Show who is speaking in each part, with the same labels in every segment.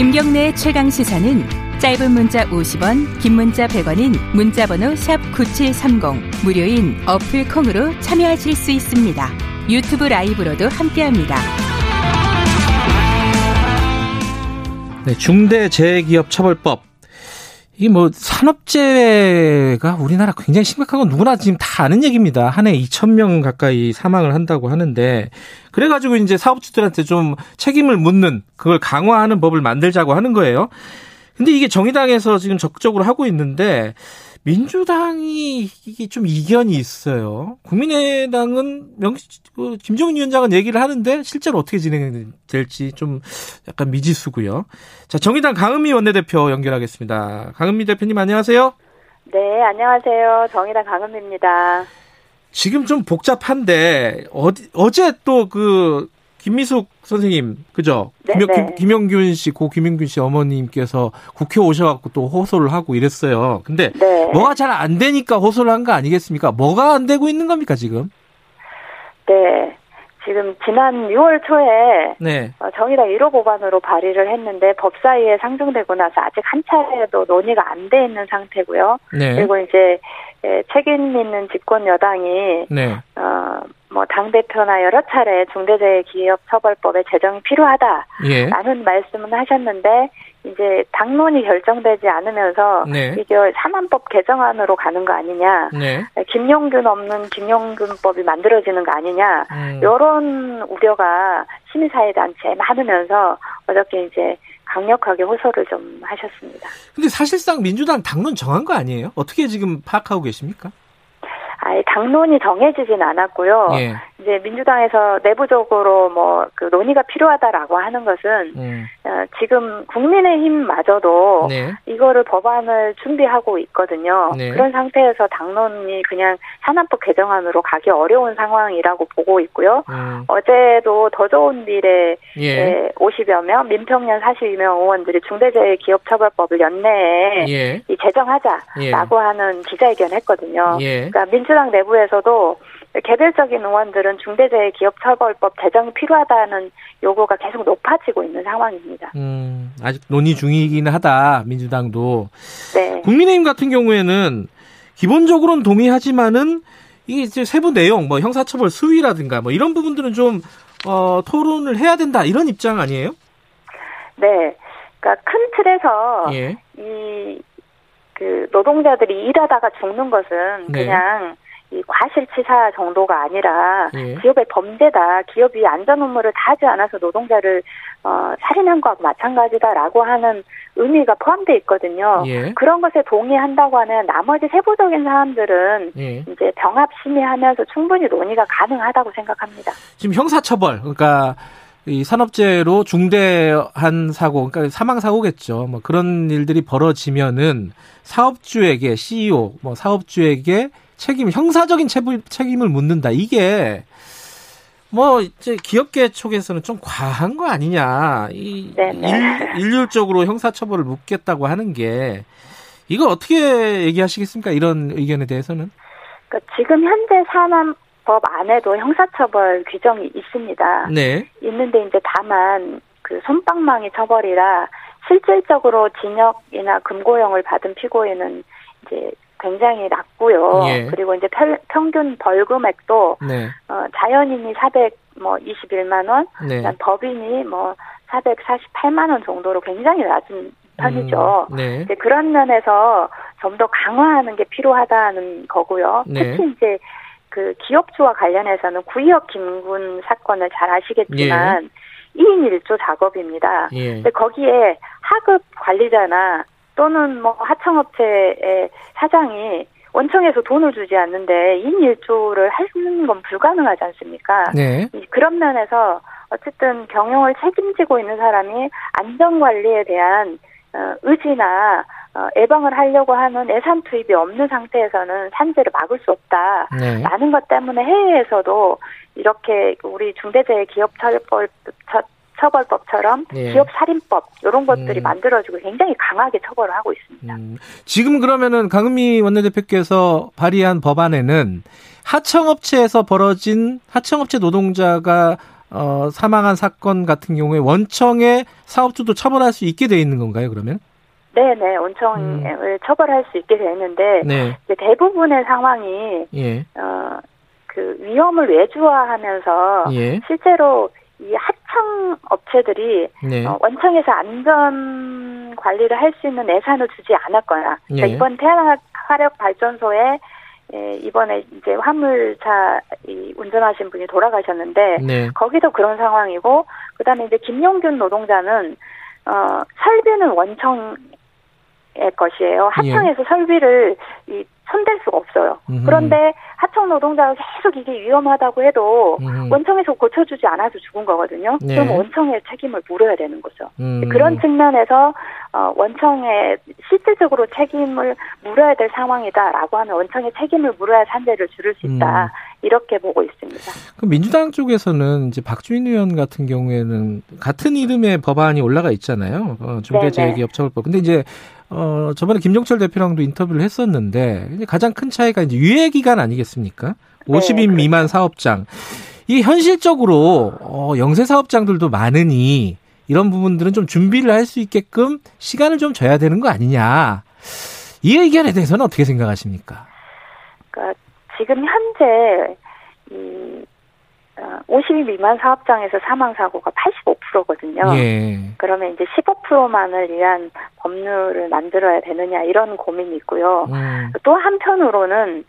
Speaker 1: 김경래 최강 시사는 짧은 문자 50원, 긴 문자 100원인 문자번호 샵 #9730 무료인 어플 콩으로 참여하실 수 있습니다. 유튜브 라이브로도 함께합니다.
Speaker 2: 네, 중대재해기업처벌법 이게 뭐 산업재해가 우리나라 굉장히 심각한 건 누구나 지금 다 아는 얘기입니다. 한 해 2천 명 가까이 사망을 한다고 하는데 그래가지고 이제 사업주들한테 좀 책임을 묻는 그걸 강화하는 법을 만들자고 하는 거예요. 근데 이게 정의당에서 지금 적극적으로 하고 있는데 민주당이 이게 좀 이견이 있어요. 국민의당은 명, 그 김정은 위원장은 얘기를 하는데 실제로 어떻게 진행될지 좀 약간 미지수고요. 자, 정의당 강은미 원내대표 연결하겠습니다. 강은미 대표님 안녕하세요.
Speaker 3: 네, 안녕하세요. 정의당 강은미입니다.
Speaker 2: 지금 좀 복잡한데 어디 어제 또 그 김미숙 선생님, 그죠? 네, 김, 네. 김, 영균 씨, 고 김영균 씨 어머님께서 국회 오셔갖고 또 호소를 하고 이랬어요. 근데 네. 뭐가 잘 안 되니까 호소를 한 거 아니겠습니까? 뭐가 안 되고 있는 겁니까, 지금?
Speaker 3: 네. 지금 지난 6월 초에 네. 어, 정의당 1호 법안으로 발의를 했는데 법사위에 상정되고 나서 아직 한 차례도 논의가 안 돼 있는 상태고요. 네. 그리고 이제 예, 책임 있는 집권 여당이 네. 어, 뭐 당대표나 여러 차례 중대재해기업처벌법의 제정이 필요하다라는 예. 말씀은 하셨는데 이제 당론이 결정되지 않으면서 네. 이게 산안법 개정안으로 가는 거 아니냐 네. 김용균 없는 김용균법이 만들어지는 거 아니냐 음. 이런 우려가 시민사회단체에 많으면서 어저께 이제 강력하게 호소를 좀 하셨습니다.
Speaker 2: 근데 사실상 민주당 당론 정한 거 아니에요? 어떻게 지금 파악하고 계십니까?
Speaker 3: 아예 당론이 정해지진 않았고요. 예. 이제 민주당에서 내부적으로 뭐 그 논의가 필요하다라고 하는 것은 음. 어, 지금 국민의힘마저도 네. 이거를 법안을 준비하고 있거든요. 네. 그런 상태에서 당론이 그냥 산안법 개정안으로 가기 어려운 상황이라고 보고 있고요. 음. 어제도 더 좋은 미래에 예. 50여 명 민평년 42명 의원들이 중대재해기업처벌법을 연내에 예. 제정하자라고 예. 하는 기자회견을 했거든요. 예. 그러니까 민주당 내부에서도 개별적인 의원들은 중대재해기업처벌법 제정이 필요하다는 요구가 계속 높아지고 있는 상황입니다.
Speaker 2: 음, 아직 논의 중이긴 하다 민주당도. 네. 국민의힘 같은 경우에는 기본적으로는 동의하지만은 이게 이제 세부 내용, 뭐 형사처벌 수위라든가 뭐 이런 부분들은 좀 어, 토론을 해야 된다 이런 입장 아니에요?
Speaker 3: 네. 그러니까 큰 틀에서 예. 이그 노동자들이 일하다가 죽는 것은 네. 그냥 이 과실치사 정도가 아니라 예. 기업의 범죄다. 기업이 안전 업무를 다 하지 않아서 노동자를 어, 살인한 것과 마찬가지다라고 하는 의미가 포함되어 있거든요. 예. 그런 것에 동의한다고 하는 나머지 세부적인 사람들은 예. 이제 병합 심의하면서 충분히 논의가 가능하다고 생각합니다.
Speaker 2: 지금 형사처벌 그러니까 이 산업재해로 중대한 사고, 그러니까 사망 사고겠죠. 뭐 그런 일들이 벌어지면은 사업주에게 CEO, 뭐 사업주에게 책임, 형사적인 책임을 묻는다. 이게 뭐 이제 기업계 쪽에서는 좀 과한 거 아니냐. 이 네, 네. 일, 일률적으로 형사처벌을 묻겠다고 하는 게 이거 어떻게 얘기하시겠습니까? 이런 의견에 대해서는?
Speaker 3: 그러니까 지금 현재 산업법 안에도 형사처벌 규정이 있습니다. 네. 있는데 이제 다만 그 손방망이 처벌이라 실질적으로 징역이나 금고형을 받은 피고인은 이제 굉장히 낮고요. 예. 그리고 이제 평균 벌금액도 네. 어, 자연인이 400뭐 21만 원, 네. 법인이 뭐 448만 원 정도로 굉장히 낮은 편이죠. 음, 네. 이제 그런 면에서 좀 더 강화하는 게 필요하다는 거고요. 네. 특히 이제 그 기업주와 관련해서는 구의역 김군 사건을 잘 아시겠지만 예. 2인 1조 작업입니다. 예. 근데 거기에 하급 관리자나 또는 뭐 하청업체의 사장이 원청에서 돈을 주지 않는데 인일조를 하는 건 불가능하지 않습니까? 네. 그런 면에서 어쨌든 경영을 책임지고 있는 사람이 안전관리에 대한 어, 의지나 어, 예방을 하려고 하는 예산 투입이 없는 상태에서는 산재를 막을 수 없다. 네. 라는 것 때문에 해외에서도 이렇게 우리 중대재해기업처벌 처벌법처럼 예. 기업 살인법 이런 것들이 음. 만들어지고 굉장히 강하게 처벌을 하고 있습니다. 음.
Speaker 2: 지금 그러면은 강은미 원내대표께서 발의한 법안에는 하청업체에서 벌어진 하청업체 노동자가 어, 사망한 사건 같은 경우에 원청의 사업주도 처벌할 수 있게 돼 있는 건가요? 그러면?
Speaker 3: 네네 원청을 음. 처벌할 수 있게 되는데 네. 대부분의 상황이 예. 어 그 위험을 외주화하면서 예. 실제로 이 하청 업체들이 네. 어, 원청에서 안전 관리를 할 수 있는 예산을 주지 않았거나 그러니까 예. 이번 태양화력 발전소에 예, 이번에 이제 화물차 이 운전하신 분이 돌아가셨는데 네. 거기도 그런 상황이고 그다음에 이제 김용균 노동자는 어 설비는 원청 의 것이에요. 하청에서 예. 설비를 이 손댈 수가 없어요. 음흠. 그런데 하청 노동자가 계속 이게 위험하다고 해도 음흠. 원청에서 고쳐주지 않아서 죽은 거거든요. 네. 그럼 원청의 책임을 물어야 되는 거죠. 음. 그런 측면에서 어, 원청에 실질적으로 책임을 물어야 될 상황이다라고 하면 원청의 책임을 물어야 산재를 줄일 수 있다. 음. 이렇게 보고 있습니다.
Speaker 2: 그럼 민주당 쪽에서는 이제 박주인 의원 같은 경우에는 같은 이름의 법안이 올라가 있잖아요. 어, 중대재해기업처벌법. 근데 이제 어, 저번에 김종철 대표랑도 인터뷰를 했었는데, 가장 큰 차이가 이제 유예 기간 아니겠습니까? 50인 네, 미만 그렇죠. 사업장. 이게 현실적으로, 어, 영세 사업장들도 많으니, 이런 부분들은 좀 준비를 할 수 있게끔 시간을 좀 줘야 되는 거 아니냐. 이 의견에 대해서는 어떻게 생각하십니까?
Speaker 3: 그러니까 지금 현재, 이 50인 어, 미만 사업장에서 사망 사고가 85%거든요. 예. 그러면 이제 15%만을 위한 법률을 만들어야 되느냐 이런 고민이 있고요. 음. 또 한편으로는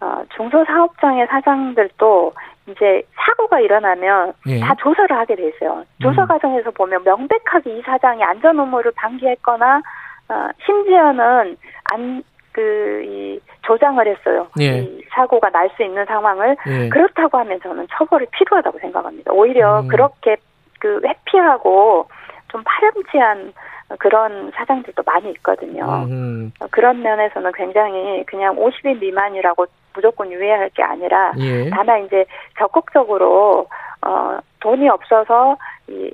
Speaker 3: 어, 중소사업장의 사장들도 이제 사고가 일어나면 예. 다 조사를 하게 돼 있어요. 조사 음. 과정에서 보면 명백하게 이 사장이 안전 의무를 방기했거나 어, 심지어는 안 그 이 조장을 했어요. 예. 이 사고가 날 수 있는 상황을 예. 그렇다고 하면 저는 처벌이 필요하다고 생각합니다. 오히려 음. 그렇게 그 회피하고 좀 파렴치한 그런 사장들도 많이 있거든요. 음. 그런 면에서는 굉장히 그냥 50인 미만이라고 무조건 유예할 게 아니라 예. 다만 이제 적극적으로 어 돈이 없어서 이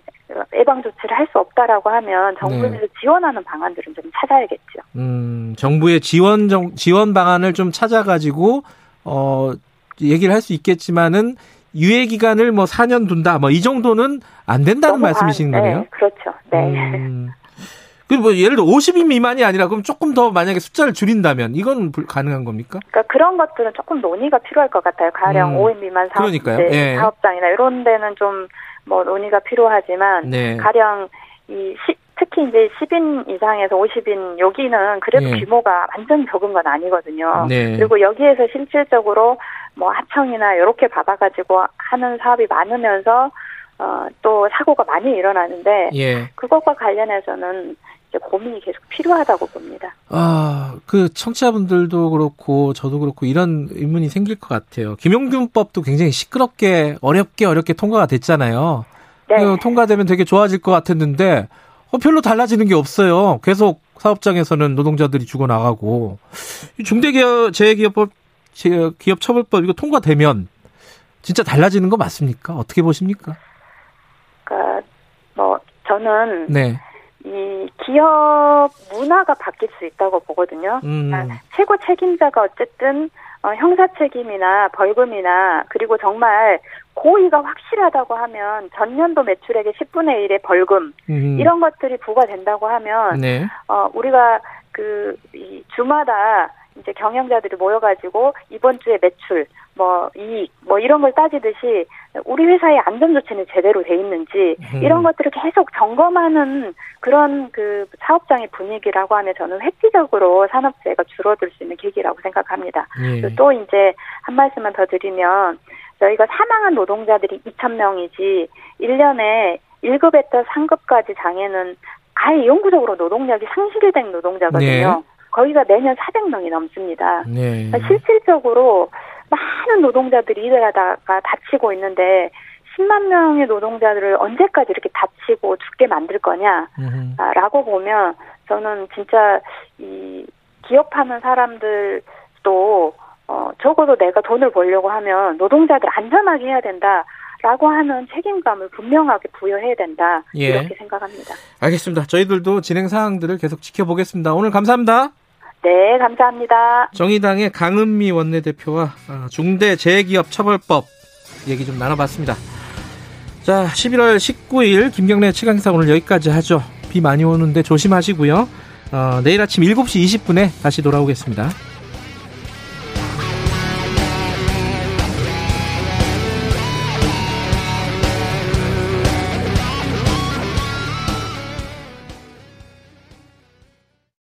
Speaker 3: 예방 조치를 할 수 없다라고 하면 정부에서 네. 지원하는 방안들은 좀 찾아야겠죠.
Speaker 2: 음, 정부의 지원 정, 지원 방안을 좀 찾아가지고 어 얘기를 할 수 있겠지만은 유예 기간을 뭐 4년 둔다 뭐 이 정도는 안 된다는 말씀이신 안, 거네요.
Speaker 3: 네, 그렇죠. 네.
Speaker 2: 음. 그뭐 예를 들어 50인 미만이 아니라 그럼 조금 더 만약에 숫자를 줄인다면 이건 불, 가능한 겁니까?
Speaker 3: 그러니까 그런 것들은 조금 논의가 필요할 것 같아요. 가령 음. 5인 미만 사업, 네, 예. 사업장이나 이런 데는 좀 뭐 논의가 필요하지만 네. 가령 이 시, 특히 이제 10인 이상에서 50인 여기는 그래도 네. 규모가 완전 적은 건 아니거든요. 네. 그리고 여기에서 실질적으로 뭐 하청이나 이렇게 받아가지고 하는 사업이 많으면서 어, 또 사고가 많이 일어나는데 예. 그것과 관련해서는 고민이 계속 필요하다고 봅니다.
Speaker 2: 아, 그 청취자분들도 그렇고 저도 그렇고 이런 의문이 생길 것 같아요. 김용균법도 굉장히 시끄럽게 어렵게 어렵게 통과가 됐잖아요. 네. 통과되면 되게 좋아질 것 같았는데 어, 별로 달라지는 게 없어요. 계속 사업장에서는 노동자들이 죽어 나가고 중대기업 재해기업법 기업처벌법 이거 통과되면 진짜 달라지는 거 맞습니까? 어떻게 보십니까?
Speaker 3: 그러니까 뭐 저는 네. 이 기업 문화가 바뀔 수 있다고 보거든요. 음. 그러니까 최고 책임자가 어쨌든 어, 형사 책임이나 벌금이나 그리고 정말 고의가 확실하다고 하면 전년도 매출액의 10분의 1의 벌금 음. 이런 것들이 부과된다고 하면 네. 어, 우리가 그 이 주마다 이제 경영자들이 모여가지고 이번 주에 매출, 뭐 이익, 뭐 이런 걸 따지듯이 우리 회사의 안전 조치는 제대로 돼 있는지 음. 이런 것들을 계속 점검하는 그런 그 사업장의 분위기라고 하면 저는 획기적으로 산업재해가 줄어들 수 있는 계기라고 생각합니다. 예. 또 이제 한 말씀만 더 드리면 저희가 사망한 노동자들이 2천 명이지 1년에 1급에서 3급까지 장애는 아예 영구적으로 노동력이 상실된 노동자거든요. 네. 거기가 매년 400명이 넘습니다. 네. 그러니까 실질적으로 많은 노동자들이 일을 하다가 다치고 있는데 10만 명의 노동자들을 언제까지 이렇게 다치고 죽게 만들 거냐라고 보면 저는 진짜 이 기업하는 사람들도 어 적어도 내가 돈을 벌려고 하면 노동자들 안전하게 해야 된다. 라고 하는 책임감을 분명하게 부여해야 된다. 예. 이렇게 생각합니다.
Speaker 2: 알겠습니다. 저희들도 진행 사항들을 계속 지켜보겠습니다. 오늘 감사합니다.
Speaker 3: 네, 감사합니다.
Speaker 2: 정의당의 강은미 원내대표와 어, 중대재해기업 처벌법 얘기 좀 나눠봤습니다. 자, 11월 19일 김경래 최강사 오늘 여기까지 하죠. 비 많이 오는데 조심하시고요. 어, 내일 아침 7시 20분에 다시 돌아오겠습니다.